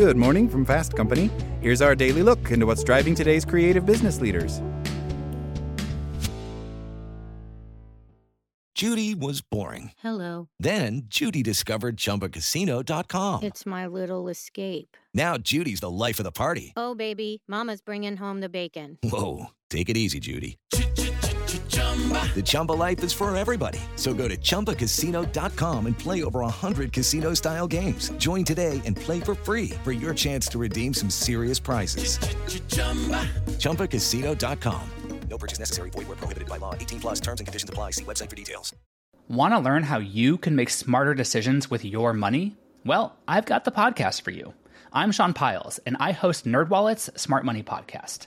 Good morning from Fast Company. Here's our daily look into what's driving today's creative business leaders. Judy was boring. Hello. Then Judy discovered ChumbaCasino.com. It's my little escape. Now Judy's the life of the party. Oh, baby, Mama's bringing home the bacon. Whoa, take it easy, Judy. The Chumba life is for everybody. So go to ChumbaCasino.com and play over 100 casino style games. Join today and play for free for your chance to redeem some serious prizes. ChumbaCasino.com. No purchase necessary. Void where prohibited by law. 18 plus terms and conditions apply. See website for details. Want to learn how you can make smarter decisions with your money? Well, I've got the podcast for you. I'm Sean Pyles, and I host NerdWallet's Smart Money Podcast.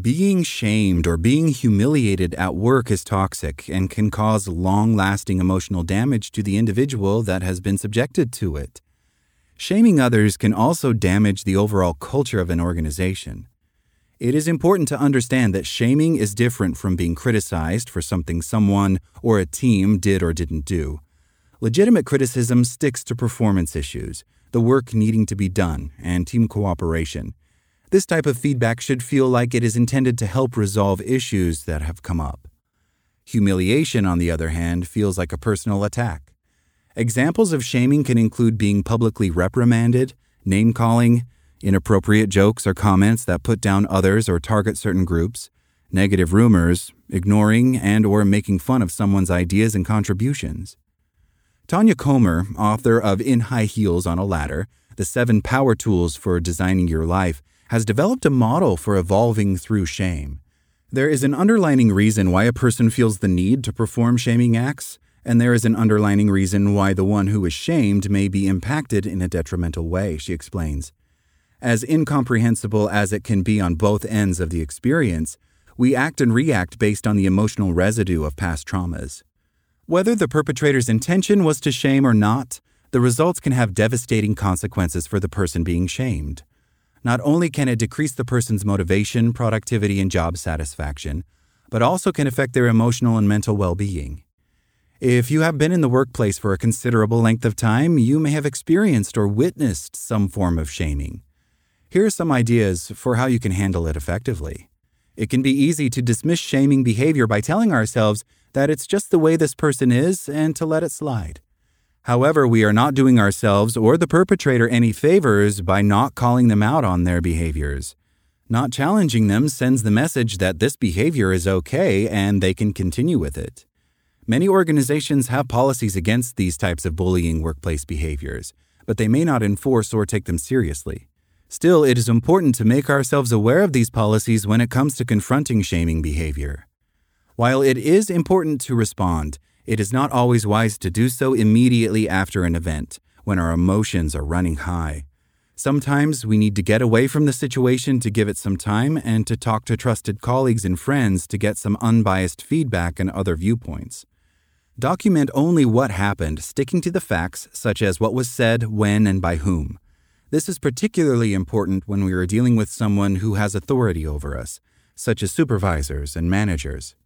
Being shamed or being humiliated at work is toxic and can cause long lasting emotional damage to the individual that has been subjected to it. Shaming others can also damage the overall culture of an organization. It is important to understand that shaming is different from being criticized for something someone or a team did or didn't do. Legitimate criticism sticks to performance issues, the work needing to be done, and team cooperation. This type of feedback should feel like it is intended to help resolve issues that have come up. Humiliation, on the other hand, feels like a personal attack. Examples of shaming can include being publicly reprimanded, name calling, inappropriate jokes or comments that put down others or target certain groups, negative rumors, ignoring and or making fun of someone's ideas and contributions. Tanya Comer, author of In High Heels on a Ladder: The 7 Power Tools for Designing Your Life, has developed a model for evolving through shame. There is an underlining reason why a person feels the need to perform shaming acts, and there is an underlining reason why the one who is shamed may be impacted in a detrimental way, she explains. As incomprehensible as it can be on both ends of the experience, we act and react based on the emotional residue of past traumas. Whether the perpetrator's intention was to shame or not, the results can have devastating consequences for the person being shamed. Not only can it decrease the person's motivation, productivity, and job satisfaction, but also can affect their emotional and mental well being. If you have been in the workplace for a considerable length of time, you may have experienced or witnessed some form of shaming. Here are some ideas for how you can handle it effectively. It can be easy to dismiss shaming behavior by telling ourselves that it's just the way this person is and to let it slide. However, we are not doing ourselves or the perpetrator any favors by not calling them out on their behaviors. Not challenging them sends the message that this behavior is okay and they can continue with it. Many organizations have policies against these types of bullying workplace behaviors, but they may not enforce or take them seriously. Still, it is important to make ourselves aware of these policies when it comes to confronting shaming behavior. While it is important to respond, it is not always wise to do so immediately after an event, when our emotions are running high. Sometimes we need to get away from the situation to give it some time and to talk to trusted colleagues and friends to get some unbiased feedback and other viewpoints. Document only what happened, sticking to the facts, such as what was said, when, and by whom. This is particularly important when we are dealing with someone who has authority over us, such as supervisors and managers.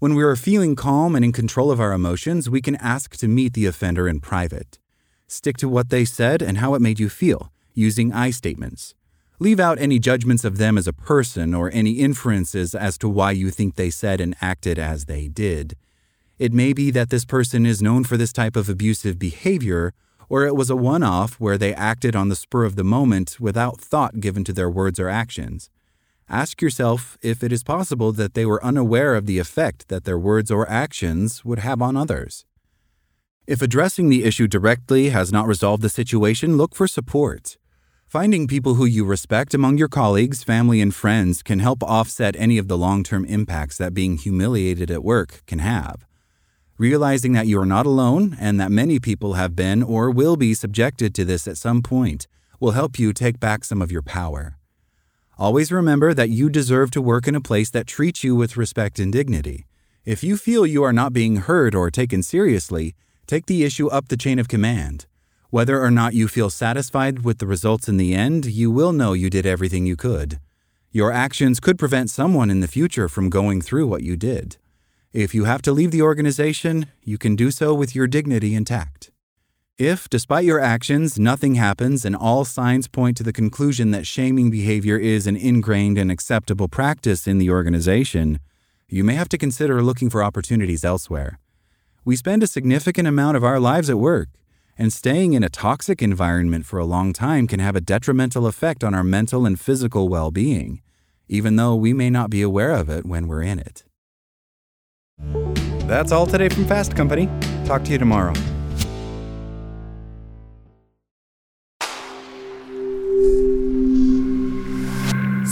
When we are feeling calm and in control of our emotions, we can ask to meet the offender in private. Stick to what they said and how it made you feel, using I statements. Leave out any judgments of them as a person or any inferences as to why you think they said and acted as they did. It may be that this person is known for this type of abusive behavior, or it was a one off where they acted on the spur of the moment without thought given to their words or actions. Ask yourself if it is possible that they were unaware of the effect that their words or actions would have on others. If addressing the issue directly has not resolved the situation, look for support. Finding people who you respect among your colleagues, family, and friends can help offset any of the long term impacts that being humiliated at work can have. Realizing that you are not alone and that many people have been or will be subjected to this at some point will help you take back some of your power. Always remember that you deserve to work in a place that treats you with respect and dignity. If you feel you are not being heard or taken seriously, take the issue up the chain of command. Whether or not you feel satisfied with the results in the end, you will know you did everything you could. Your actions could prevent someone in the future from going through what you did. If you have to leave the organization, you can do so with your dignity intact. If, despite your actions, nothing happens and all signs point to the conclusion that shaming behavior is an ingrained and acceptable practice in the organization, you may have to consider looking for opportunities elsewhere. We spend a significant amount of our lives at work, and staying in a toxic environment for a long time can have a detrimental effect on our mental and physical well being, even though we may not be aware of it when we're in it. That's all today from Fast Company. Talk to you tomorrow.